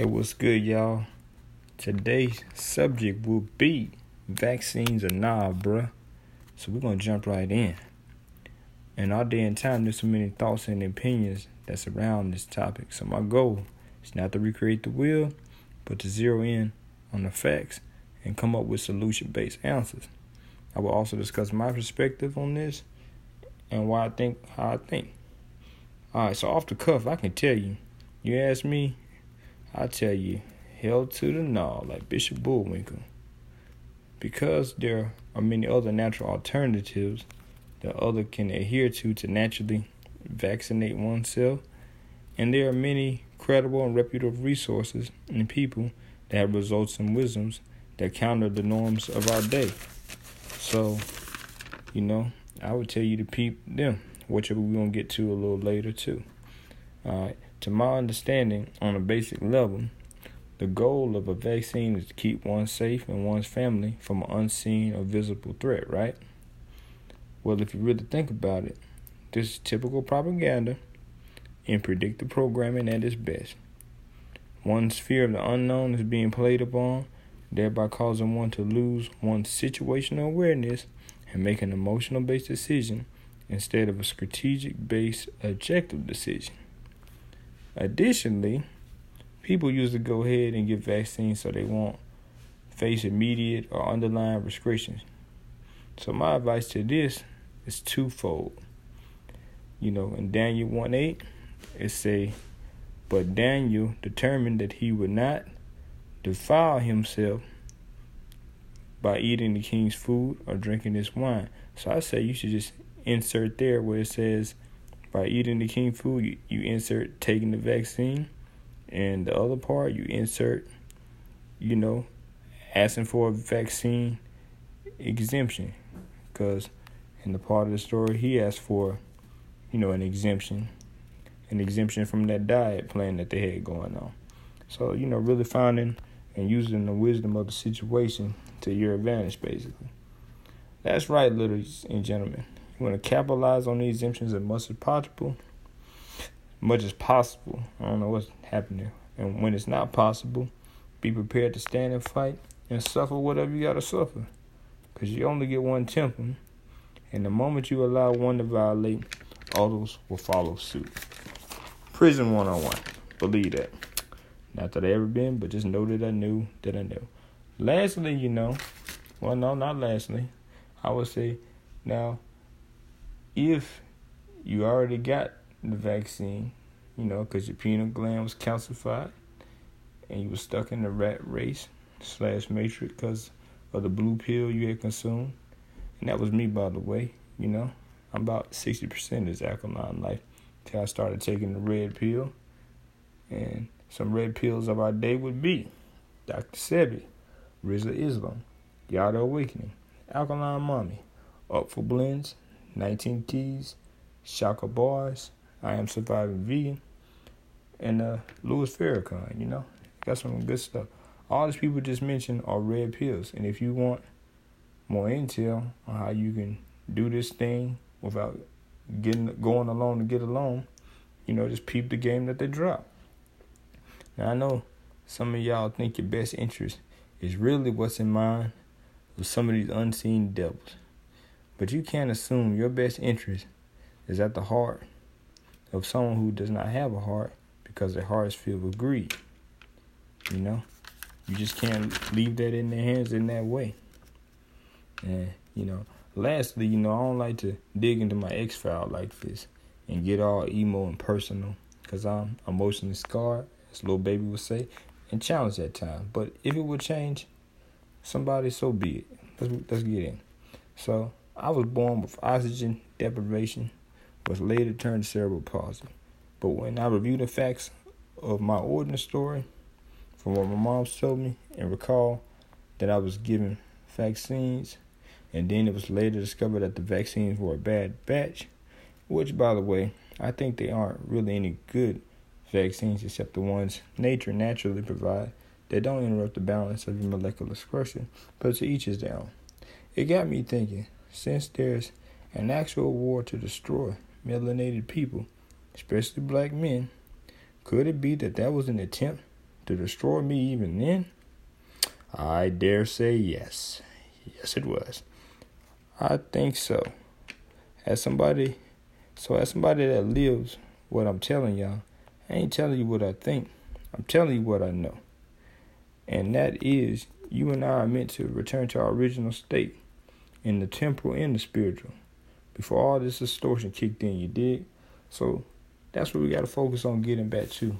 Hey, what's good, y'all? Today's subject will be vaccines or nah, bruh. So we're gonna jump right in. In our day and time, there's so many thoughts and opinions that surround this topic. So my goal is not to recreate the wheel, but to zero in on the facts and come up with solution-based answers. I will also discuss my perspective on this and why I think how I think. All right, so off the cuff, I can tell you. You ask me, I tell you, hell to the no, like Bishop Bullwinkle. Because there are many other natural alternatives that other can adhere to to naturally vaccinate oneself, and there are many credible and reputable resources and people that have results and wisdoms that counter the norms of our day. So, you know, I would tell you to peep them, which we're gonna get to a little later too. All right. To my understanding, on a basic level, the goal of a vaccine is to keep one safe and one's family from an unseen or visible threat, right? Well, if you really think about it, this is typical propaganda and predictive programming at its best. One's fear of the unknown is being played upon, thereby causing one to lose one's situational awareness and make an emotional based decision instead of a strategic based objective decision. Additionally, people usually go ahead and get vaccines so they won't face immediate or underlying restrictions. So my advice to this is twofold. You know, in Daniel 1 8, it say, But Daniel determined that he would not defile himself by eating the king's food or drinking his wine. So I say you should just insert there where it says by eating the king food, you, you insert taking the vaccine, and the other part you insert, you know, asking for a vaccine exemption, because in the part of the story he asked for, you know, an exemption, an exemption from that diet plan that they had going on. So you know, really finding and using the wisdom of the situation to your advantage, basically. That's right, ladies and gentlemen. You want to capitalize on these exemptions as much as possible. Much as possible. I don't know what's happening. And when it's not possible, be prepared to stand and fight and suffer whatever you got to suffer. Because you only get one temper. And the moment you allow one to violate, others will follow suit. Prison 101. Believe that. Not that I ever been, but just know that I knew that I knew. Lastly, you know, well, no, not lastly. I would say now if you already got the vaccine, you know, because your pineal gland was calcified and you were stuck in the rat race slash matrix because of the blue pill you had consumed. And that was me, by the way, you know. I'm about 60% is alkaline life till I started taking the red pill. And some red pills of our day would be Dr. Sebi, Rizza Islam, Yada Awakening, Alkaline Mommy, Up for Blends, 19 Keys, Shaka Bars, I Am Surviving Vegan, and uh, Louis Farrakhan, you know. Got some good stuff. All these people just mentioned are red pills. And if you want more intel on how you can do this thing without getting going alone to get alone, you know, just peep the game that they drop. Now I know some of y'all think your best interest is really what's in mind with some of these unseen devils. But you can't assume your best interest is at the heart of someone who does not have a heart because their heart is filled with greed. You know? You just can't leave that in their hands in that way. And, you know, lastly, you know, I don't like to dig into my X file like this and get all emo and personal because I'm emotionally scarred, as Lil Baby would say, and challenged at times. But if it would change somebody, so be it. Let's, let's get in. So, I was born with oxygen deprivation, was later turned to cerebral palsy. But when I reviewed the facts of my ordinary story, from what my mom told me, and recall that I was given vaccines, and then it was later discovered that the vaccines were a bad batch, which, by the way, I think they aren't really any good vaccines except the ones nature naturally provides that don't interrupt the balance of your molecular structure, but to each his own. It got me thinking since there's an actual war to destroy melanated people, especially black men, could it be that that was an attempt to destroy me even then? I dare say yes. Yes, it was. I think so. As somebody, so as somebody that lives what I'm telling y'all, I ain't telling you what I think. I'm telling you what I know. And that is, you and I are meant to return to our original state in the temporal and the spiritual. Before all this distortion kicked in, you did. So that's what we got to focus on getting back to.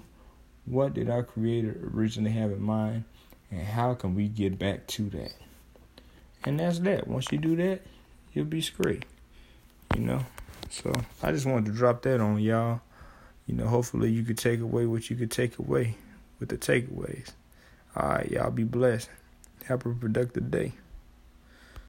What did our Creator originally have in mind, and how can we get back to that? And that's that. Once you do that, you'll be straight. You know? So I just wanted to drop that on y'all. You know, hopefully you could take away what you could take away with the takeaways. All right, y'all be blessed. Have a productive day.